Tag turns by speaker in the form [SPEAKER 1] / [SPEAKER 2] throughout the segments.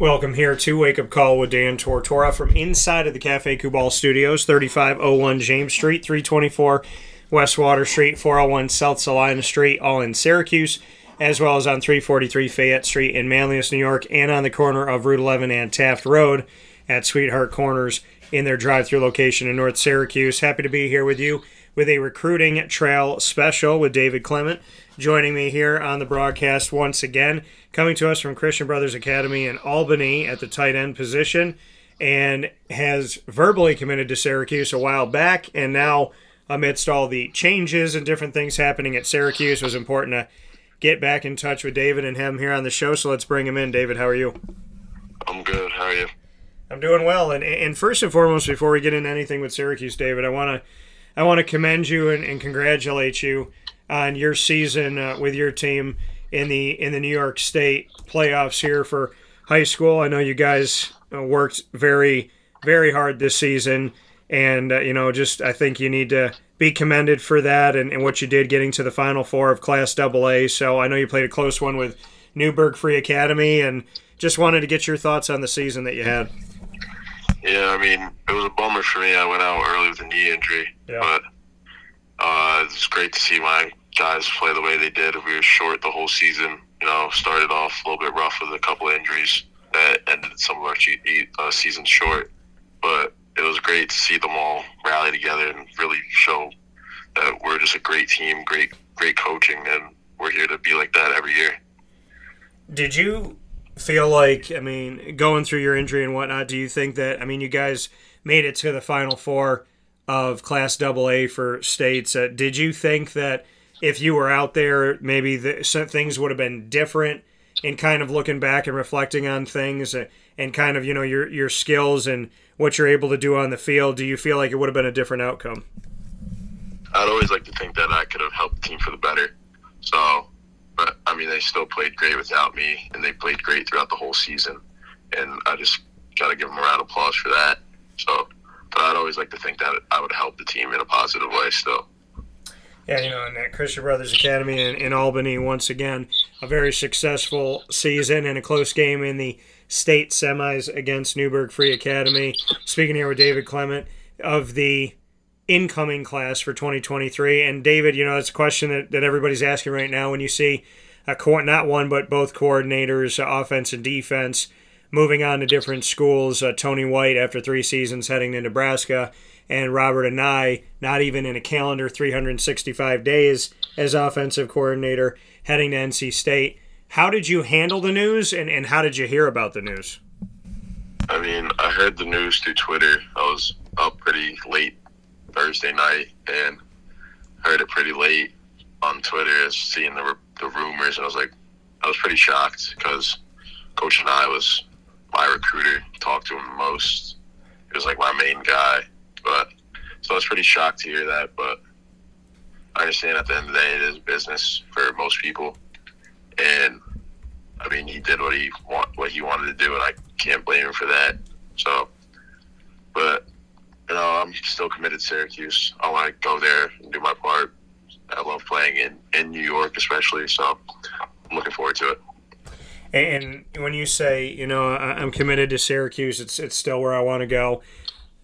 [SPEAKER 1] Welcome here to Wake Up Call with Dan Tortora from inside of the Cafe Kubal Studios, 3501 James Street, 324 West Water Street, 401 South Salina Street, all in Syracuse, as well as on 343 Fayette Street in Manlius, New York, and on the corner of Route 11 and Taft Road at Sweetheart Corners in their drive through location in North Syracuse. Happy to be here with you with a recruiting trail special with David Clement joining me here on the broadcast once again coming to us from Christian Brothers Academy in Albany at the tight end position, and has verbally committed to Syracuse a while back, and now amidst all the changes and different things happening at Syracuse, it was important to get back in touch with David and have him here on the show. So let's bring him in. David, how are you?
[SPEAKER 2] I'm good. How are you?
[SPEAKER 1] I'm doing well. And and first and foremost, before we get into anything with Syracuse, David, I want to I want to commend you and, and, congratulate you on your season uh, with your team in the in the New York State playoffs here for high school. I know you guys uh, worked very very hard this season, and uh, you know just I think you need to be commended for that and, and what you did getting to the Final Four of Class AA. So I know you played a close one with Newburgh Free Academy, and just wanted to get your thoughts on the season that you had.
[SPEAKER 2] Yeah, I mean it was a bummer for me. I went out early with a knee injury, yeah. but uh, it's great to see my guys play the way they did. We were short the whole season. You know, started off a little bit rough with a couple of injuries that ended some of our uh, seasons short. But it was great to see them all rally together and really show that we're just a great team, great great coaching, and we're here to be like that every year.
[SPEAKER 1] Did you feel like, I mean, going through your injury and whatnot, do you think that, I mean, you guys made it to the Final Four of Class AA for states. Uh, did you think that if you were out there, maybe the, things would have been different in kind of looking back and reflecting on things and, and kind of, you know, your, your skills and what you're able to do on the field? Do you feel like it would have been a different outcome?
[SPEAKER 2] I'd always like to think that I could have helped the team for the better. So, but I mean, they still played great without me, and they played great throughout the whole season. And I just got to give them a round of applause for that. So, but I'd always like to think that I would help the team in a positive way still.
[SPEAKER 1] Yeah, you know, and at Christian Brothers Academy in, in Albany, once again, a very successful season and a close game in the state semis against Newburgh Free Academy. Speaking here with David Clement of the incoming class for 2023. And David, you know, that's a question that, that everybody's asking right now when you see a co- not one, but both coordinators, uh, offense and defense, moving on to different schools. Uh, Tony White, after three seasons, heading to Nebraska and Robert Anae, not even in a calendar 365 days as offensive coordinator, heading to NC State. How did you handle the news, and, and how did you hear about the news?
[SPEAKER 2] I mean, I heard the news through Twitter. I was up pretty late Thursday night and heard it pretty late on Twitter, seeing the, the rumors, and I was like, I was pretty shocked because Coach Anae was my recruiter, talked to him most. He was like my main guy. So I was pretty shocked to hear that. But I understand at the end of the day, it is business for most people, and I mean, he did what he want what he wanted to do, and I can't blame him for that. So, but you know, I'm still committed to Syracuse. I want to go there and do my part. I love playing in in New York, especially. So, I'm looking forward to it.
[SPEAKER 1] And when you say, you know, I'm committed to Syracuse, it's it's still where I want to go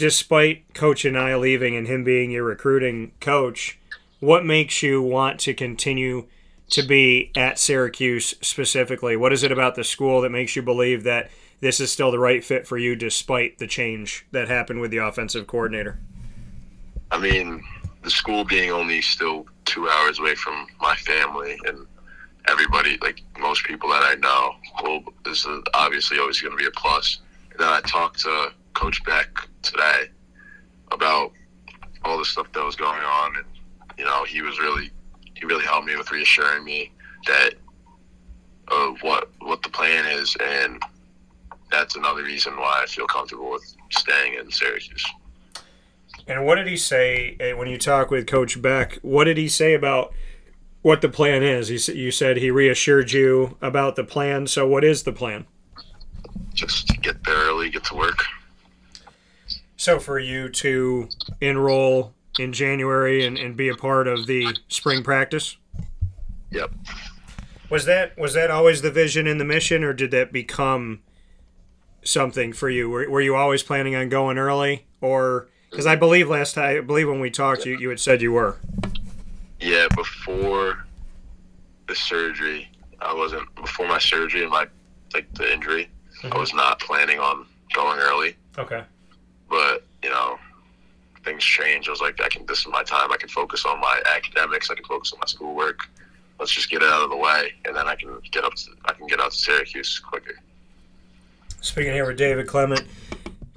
[SPEAKER 1] despite Coach Anae leaving and him being your recruiting coach, what makes you want to continue to be at Syracuse specifically? What is it about the school that makes you believe that this is still the right fit for you despite the change that happened with the offensive coordinator?
[SPEAKER 2] I mean, the school being only still two hours away from my family and everybody, like most people that I know, well, this is obviously always going to be a plus. And then I talked to Coach Beck today about all the stuff that was going on, and you know, he was really he really helped me with reassuring me that of what what the plan is, and that's another reason why I feel comfortable with staying in Syracuse.
[SPEAKER 1] And what did he say eh, when you talk with Coach Beck? What did he say about what the plan is? He, you said he reassured you about the plan. So, what is the plan?
[SPEAKER 2] Just get there early, get to work.
[SPEAKER 1] So for you to enroll in January and, and be a part of the spring practice?
[SPEAKER 2] Yep.
[SPEAKER 1] Was that was that always the vision and the mission, or did that become something for you? Were, were you always planning on going early, or because I believe last time, I believe when we talked, you, you had said you were.
[SPEAKER 2] Yeah, before the surgery, I wasn't before my surgery and my like the injury. Mm-hmm. I was not planning on going early.
[SPEAKER 1] Okay.
[SPEAKER 2] But you know, things change. I was like, I can. This is my time. I can focus on my academics. I can focus on my schoolwork. Let's just get it out of the way, and then I can get up. To, I can get out to Syracuse quicker.
[SPEAKER 1] Speaking here with David Clement,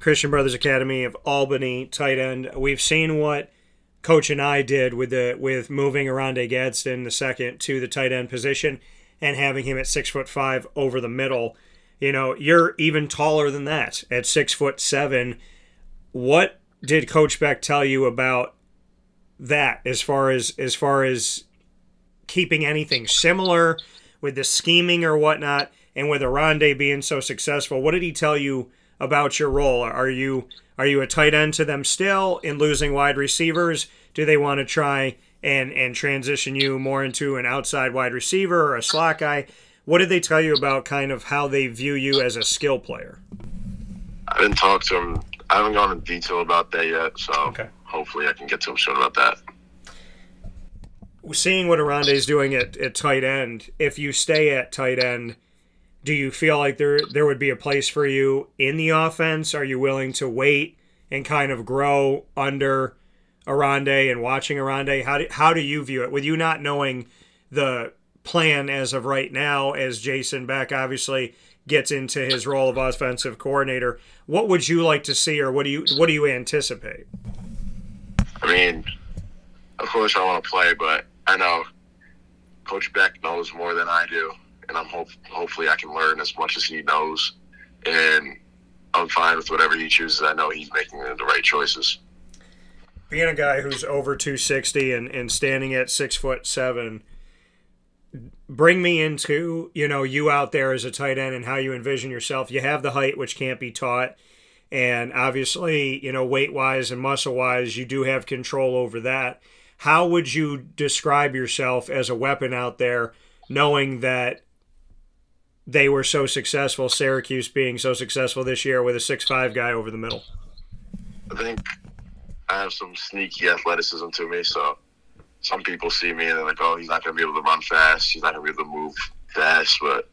[SPEAKER 1] Christian Brothers Academy of Albany, tight end. We've seen what Coach Anae did with the with moving Oronde Gadsden the second to the tight end position and having him at six foot five over the middle. You know, you're even taller than that at six foot seven. What did Coach Beck tell you about that as far as as far as keeping anything similar with the scheming or whatnot, and with Oronde being so successful? What did he tell you about your role? Are you are you a tight end to them still in losing wide receivers? Do they want to try and and transition you more into an outside wide receiver or a slot guy? What did they tell you about kind of how they view you as a skill player?
[SPEAKER 2] I didn't talk to him. I haven't gone in detail about that yet, so okay. hopefully I can get to him soon about that.
[SPEAKER 1] Seeing what Oronde is doing at, at tight end, if you stay at tight end, do you feel like there there would be a place for you in the offense? Are you willing to wait and kind of grow under Oronde and watching Oronde? How do, how do you view it? With you not knowing the plan as of right now, as Jason Beck obviously gets into his role of offensive coordinator, what would you like to see, or what do you what do you anticipate?
[SPEAKER 2] I mean, of course I want to play, but I know Coach Beck knows more than I do, and I'm hope hopefully I can learn as much as he knows, and I'm fine with whatever he chooses. I know he's making the right choices
[SPEAKER 1] being a guy who's over 260 and, and standing at six foot seven, bring me into you know you out there as a tight end and how you envision yourself. You have the height, which can't be taught, and obviously you know weight wise and muscle wise, you do have control over that. How would you describe yourself as a weapon out there, knowing that they were so successful, Syracuse being so successful this year with a six five guy over the middle?
[SPEAKER 2] I think I have some sneaky athleticism to me. So some people see me and they're like, "Oh, he's not going to be able to run fast. He's not going to be able to move fast." But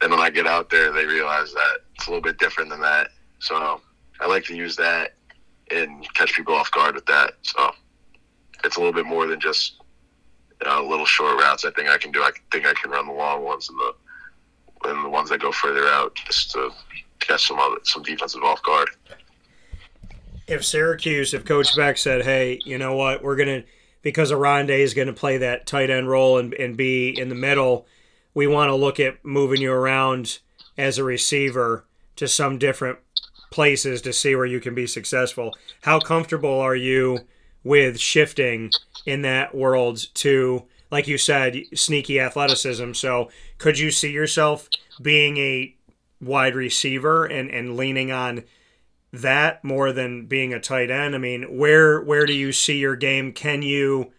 [SPEAKER 2] then when I get out there, they realize that it's a little bit different than that. So I like to use that and catch people off guard with that. So it's a little bit more than just know, little short routes. I think I can do. I think I can run the long ones and the and the ones that go further out just to catch some other, some defensive off guard
[SPEAKER 1] if Syracuse, if Coach Beck said, "Hey, you know what? We're gonna because Oronde is going to play that tight end role and, and be in the middle, we want to look at moving you around as a receiver to some different places to see where you can be successful. How comfortable are you with shifting in that world to, like you said, sneaky athleticism? So, could you see yourself being a wide receiver and, and leaning on that more than being a tight end? I mean, where where do you see your game? Can you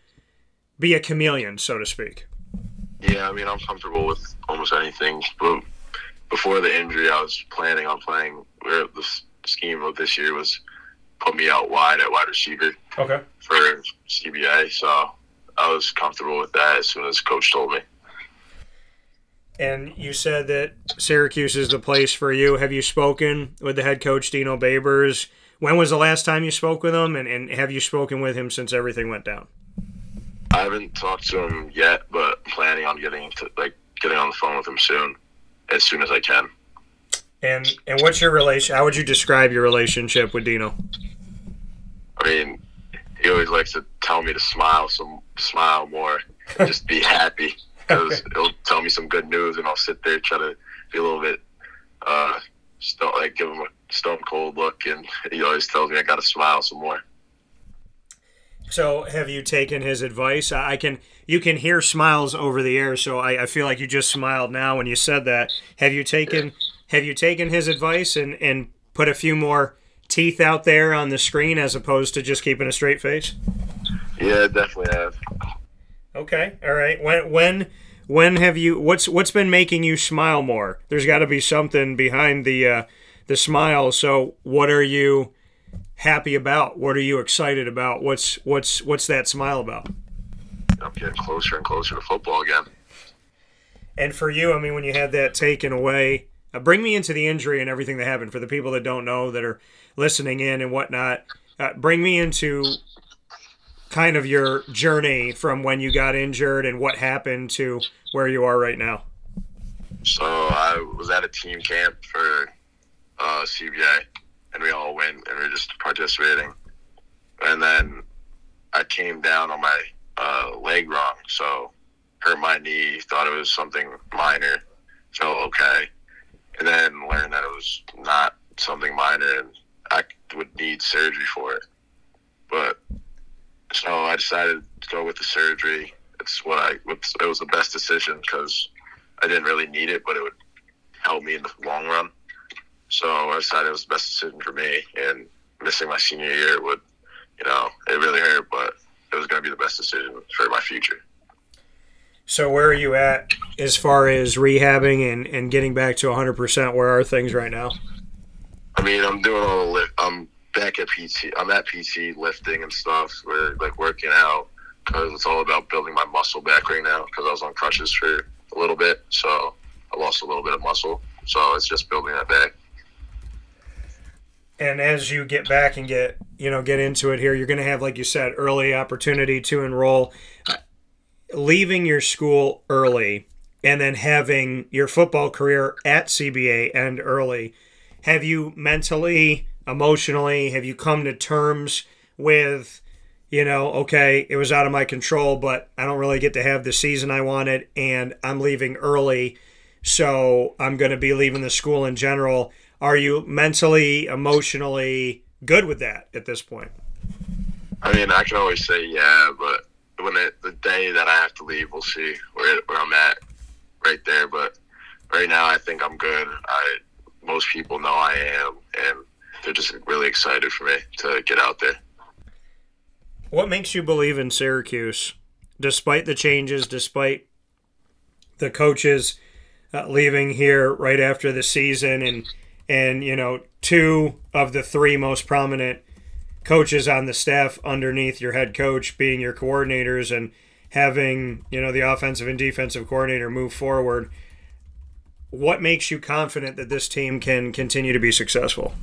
[SPEAKER 1] be a chameleon, so to speak?
[SPEAKER 2] Yeah, I mean, I'm comfortable with almost anything. But before the injury, I was planning on playing. Where the scheme of this year was put me out wide at wide receiver.
[SPEAKER 1] Okay.
[SPEAKER 2] For CBA, so I was comfortable with that as soon as coach told me.
[SPEAKER 1] And you said that Syracuse is the place for you. Have you spoken with the head coach, Dino Babers? When was the last time you spoke with him? And, and have you spoken with him since everything went down?
[SPEAKER 2] I haven't talked to him yet, but planning on getting to like getting on the phone with him soon, as soon as I can.
[SPEAKER 1] And and what's your relation? How would you describe your relationship with Dino?
[SPEAKER 2] I mean, he always likes to tell me to smile, some smile more, just be happy because he'll tell me some good news, and I'll sit there try to be a little bit, uh, stone, like give him a stone cold look, and he always tells me I got to smile some more.
[SPEAKER 1] So, have you taken his advice? I can. You can hear smiles over the air, so I, I feel like you just smiled now when you said that. Have you taken yeah. Have you taken his advice and and put a few more teeth out there on the screen as opposed to just keeping a straight face?
[SPEAKER 2] Yeah, definitely have.
[SPEAKER 1] Okay. All right. When when when have you what's what's been making you smile more? There's got to be something behind the uh, the smile. So, what are you happy about? What are you excited about? What's what's what's that smile about?
[SPEAKER 2] I'm getting closer and closer to football again.
[SPEAKER 1] And for you, I mean, when you had that taken away, uh, bring me into the injury and everything that happened for the people that don't know that are listening in and whatnot. Uh, bring me into kind of your journey from when you got injured and what happened to where you are right now.
[SPEAKER 2] So I was at a team camp for uh, CBA, and we all went and we were just participating. And then I came down on my uh, leg wrong, so hurt my knee. Thought it was something minor, felt okay, and then learned that it was not something minor, and I would need surgery for it. But so I decided to go with the surgery. It's what I. It was the best decision because I didn't really need it, but it would help me in the long run. So I decided it was the best decision for me. And missing my senior year would, you know, it really hurt, but it was going to be the best decision for my future.
[SPEAKER 1] So where are you at as far as rehabbing and, and getting back to 100%? Where are things right now?
[SPEAKER 2] I mean, I'm doing all the lift. I'm back at PT. I'm at PT lifting and stuff. We're like working out because it's all about building my muscle back right now because I was on crutches for a little bit, so I lost a little bit of muscle. So it's just building that back.
[SPEAKER 1] And as you get back and get you know get into it here, you're going to have, like you said, early opportunity to enroll. Leaving your school early and then having your football career at CBA end early, have you mentally, emotionally, have you come to terms with? You know, okay, it was out of my control, but I don't really get to have the season I wanted, and I'm leaving early, so I'm going to be leaving the school in general. Are you mentally, emotionally good with that at this point?
[SPEAKER 2] I mean, I can always say yeah, but when it, the day that I have to leave, we'll see where, where I'm at right there. But right now, I think I'm good. I most people know I am, and they're just really excited for me to get out there.
[SPEAKER 1] What makes you believe in Syracuse, despite the changes, despite the coaches uh, leaving here right after the season, and and you know two of the three most prominent coaches on the staff underneath your head coach being your coordinators, and having you know the offensive and defensive coordinator move forward. What makes you confident that this team can continue to be successful?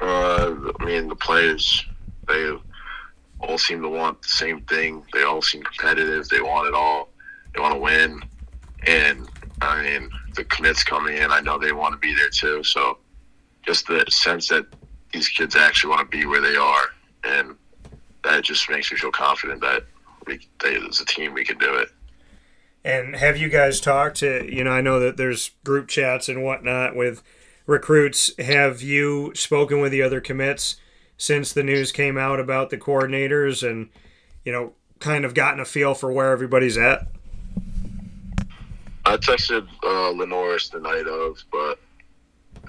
[SPEAKER 2] Uh, I mean, the players they all seem to want the same thing. They all seem competitive. They want it all. They want to win. And I mean, the commits coming in, I know they want to be there too. So just the sense that these kids actually want to be where they are, and that just makes me feel confident that we, they, as a team, we can do it.
[SPEAKER 1] And have you guys talked to, you know, I know that there's group chats and whatnot with recruits. Have you spoken with the other commits? Since the news came out about the coordinators and, you know, kind of gotten a feel for where everybody's at?
[SPEAKER 2] I texted uh, LaNorris the night of, but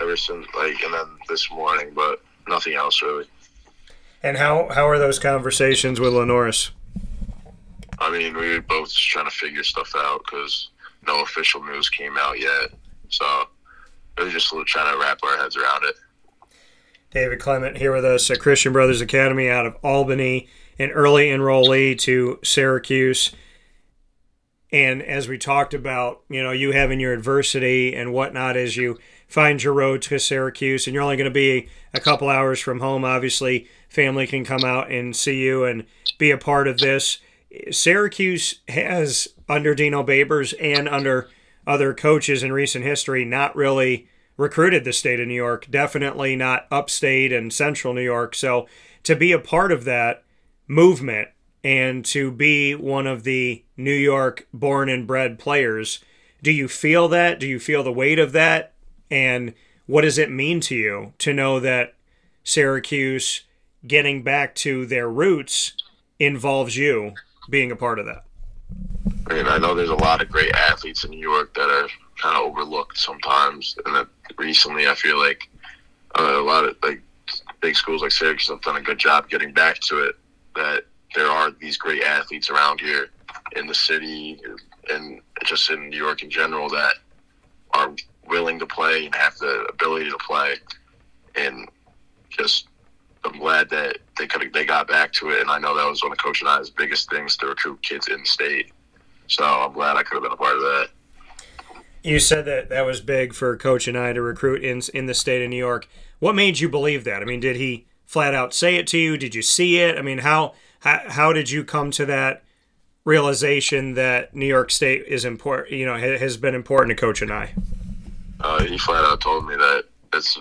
[SPEAKER 2] ever since, like, and then this morning, but nothing else really.
[SPEAKER 1] And how, how are those conversations with LaNorris?
[SPEAKER 2] I mean, we were both just trying to figure stuff out because no official news came out yet. So we were just trying to wrap our heads around it.
[SPEAKER 1] David Clement here with us at Christian Brothers Academy out of Albany, an early enrollee to Syracuse. And as we talked about, you know, you having your adversity and whatnot as you find your road to Syracuse, and you're only going to be a couple hours from home. Obviously, family can come out and see you and be a part of this. Syracuse has, under Dino Babers and under other coaches in recent history, not really recruited the state of New York, definitely not upstate and central New York. So to be a part of that movement and to be one of the New York born and bred players, do you feel that? Do you feel the weight of that? And what does it mean to you to know that Syracuse getting back to their roots involves you being a part of that?
[SPEAKER 2] I mean, I know there's a lot of great athletes in New York that are kind of overlooked sometimes, and that recently I feel like uh, a lot of like big schools like Syracuse have done a good job getting back to it. That there are these great athletes around here in the city and just in New York in general that are willing to play and have the ability to play, and just I'm glad that they could they got back to it, and I know that was one of Coach Anae's biggest things to recruit kids in state. So I'm glad I could have been a part of that.
[SPEAKER 1] You said that that was big for Coach Anae to recruit in in the state of New York. What made you believe that? I mean, did he flat out say it to you? Did you see it? I mean, how how, how did you come to that realization that New York State is important? You know, has been important to Coach Anae.
[SPEAKER 2] Uh, he flat out told me that it's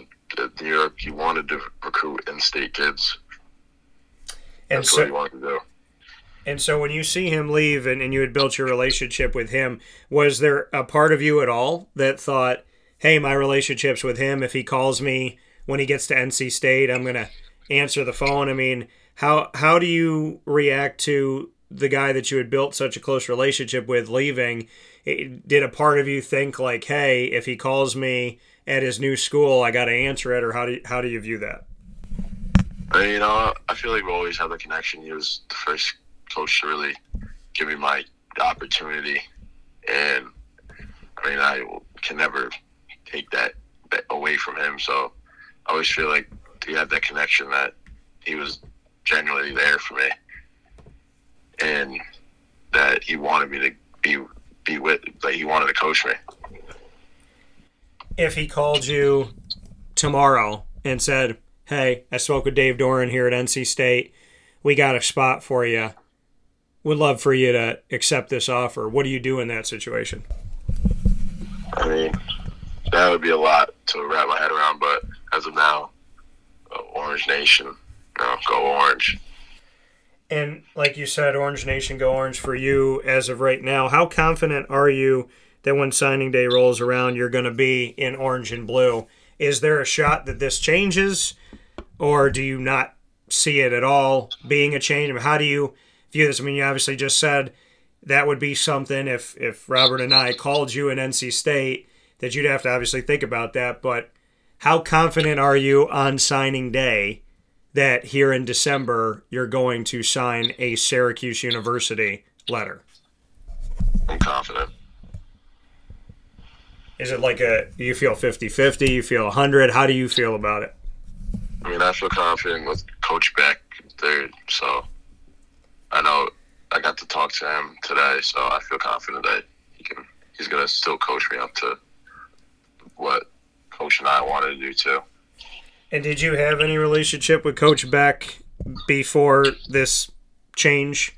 [SPEAKER 2] New York. He wanted to recruit in-state kids. And That's so, what he wanted to do.
[SPEAKER 1] And so when you see him leave and, and you had built your relationship with him, was there a part of you at all that thought, hey, my relationship's with him, if he calls me when he gets to NC State, I'm going to answer the phone? I mean, how, how do you react to the guy that you had built such a close relationship with leaving? It, did a part of you think, like, hey, if he calls me at his new school, I got to answer it, or how do you, how do you view that?
[SPEAKER 2] You know, I feel like we always have a connection. He was the first coach really give me my opportunity, and I mean, I can never take that, that away from him. So I always feel like he had that connection that he was genuinely there for me, and that he wanted me to be be with, like he wanted to coach me.
[SPEAKER 1] If he called you tomorrow and said, "Hey, I spoke with Dave Doeren here at NC State. We got a spot for you would love for you to accept this offer. What do you do in that situation?
[SPEAKER 2] I mean, that would be a lot to wrap my head around, but as of now, uh, Orange Nation, go Orange.
[SPEAKER 1] And like you said, Orange Nation, go Orange for you as of right now. How confident are you that when signing day rolls around, you're going to be in orange and blue? Is there a shot that this changes, or do you not see it at all being a change? How do you view this? I mean, you obviously just said that would be something if if Robert Anae called you in NC State that you'd have to obviously think about that. But how confident are you on signing day that here in December you're going to sign a Syracuse University letter?
[SPEAKER 2] I'm confident.
[SPEAKER 1] Is it like a you feel 50-50, you feel 100? How do you feel about it?
[SPEAKER 2] I mean, I feel confident with Coach Beck there, so I know I got to talk to him today, so I feel confident that he can. He's gonna still coach me up to what Coach Anae wanted to do too.
[SPEAKER 1] And did you have any relationship with Coach Beck before this change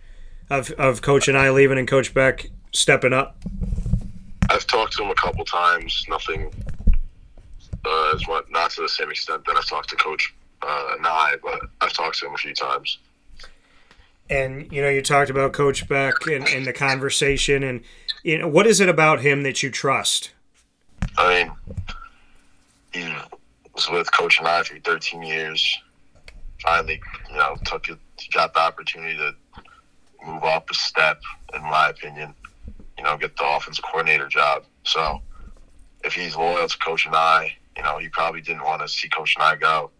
[SPEAKER 1] of of Coach Anae leaving and Coach Beck stepping up?
[SPEAKER 2] I've talked to him a couple times. Nothing uh, as much, not to the same extent that I've talked to Coach uh, Nye, but I've talked to him a few times
[SPEAKER 1] and you know you talked about coach beck and, and, the conversation and you know what is it about him that you trust?
[SPEAKER 2] I mean he was with coach Anae for 13 years. Finally you know took it got the opportunity to move up a step in my opinion you know get the offensive coordinator job. So if he's loyal to coach Anae you know he probably didn't want to see coach Anae go.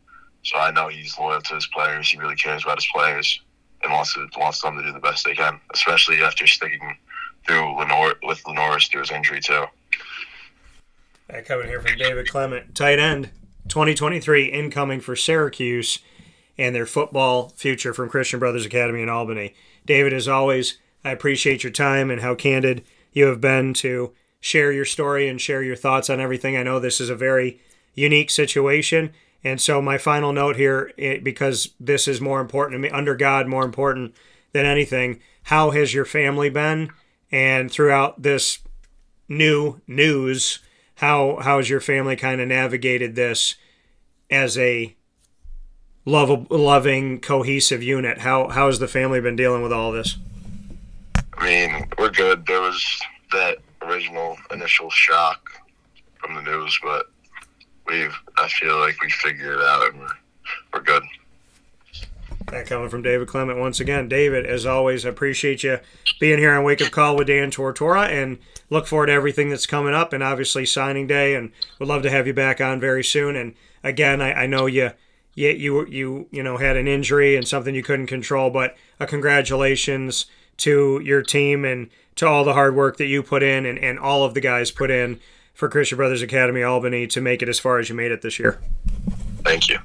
[SPEAKER 2] So i know he's loyal to his players. He really cares about his players and wants to wants them to do the best they can, especially after sticking through Lenore with LaNorris through his injury too.
[SPEAKER 1] Right, coming here from David Clement, tight end, 2023 incoming for Syracuse and their football future from Christian Brothers Academy in Albany. David, as always, I appreciate your time and how candid you have been to share your story and share your thoughts on everything. I know this is a very unique situation and so, my final note here, eh, because this is more important to me, under God, more important than anything, how has your family been? And throughout this new news, how how has your family kind of navigated this as a love, loving, cohesive unit? How how has the family been dealing with all this?
[SPEAKER 2] I mean, we're good. There was that original initial shock from the news, but we've I feel like we figured it out and we're we're good.
[SPEAKER 1] That coming from David Clement once again. David, as always, I appreciate you being here on Wake Up Call with Dan Tortora and look forward to everything that's coming up and obviously signing day and would love to have you back on very soon. And again, I, I know you you you you you know had an injury and something you couldn't control, but a congratulations to your team and to all the hard work that you put in and, and all of the guys put in for Christian Brothers Academy Albany to make it as far as you made it this year.
[SPEAKER 2] Thank you.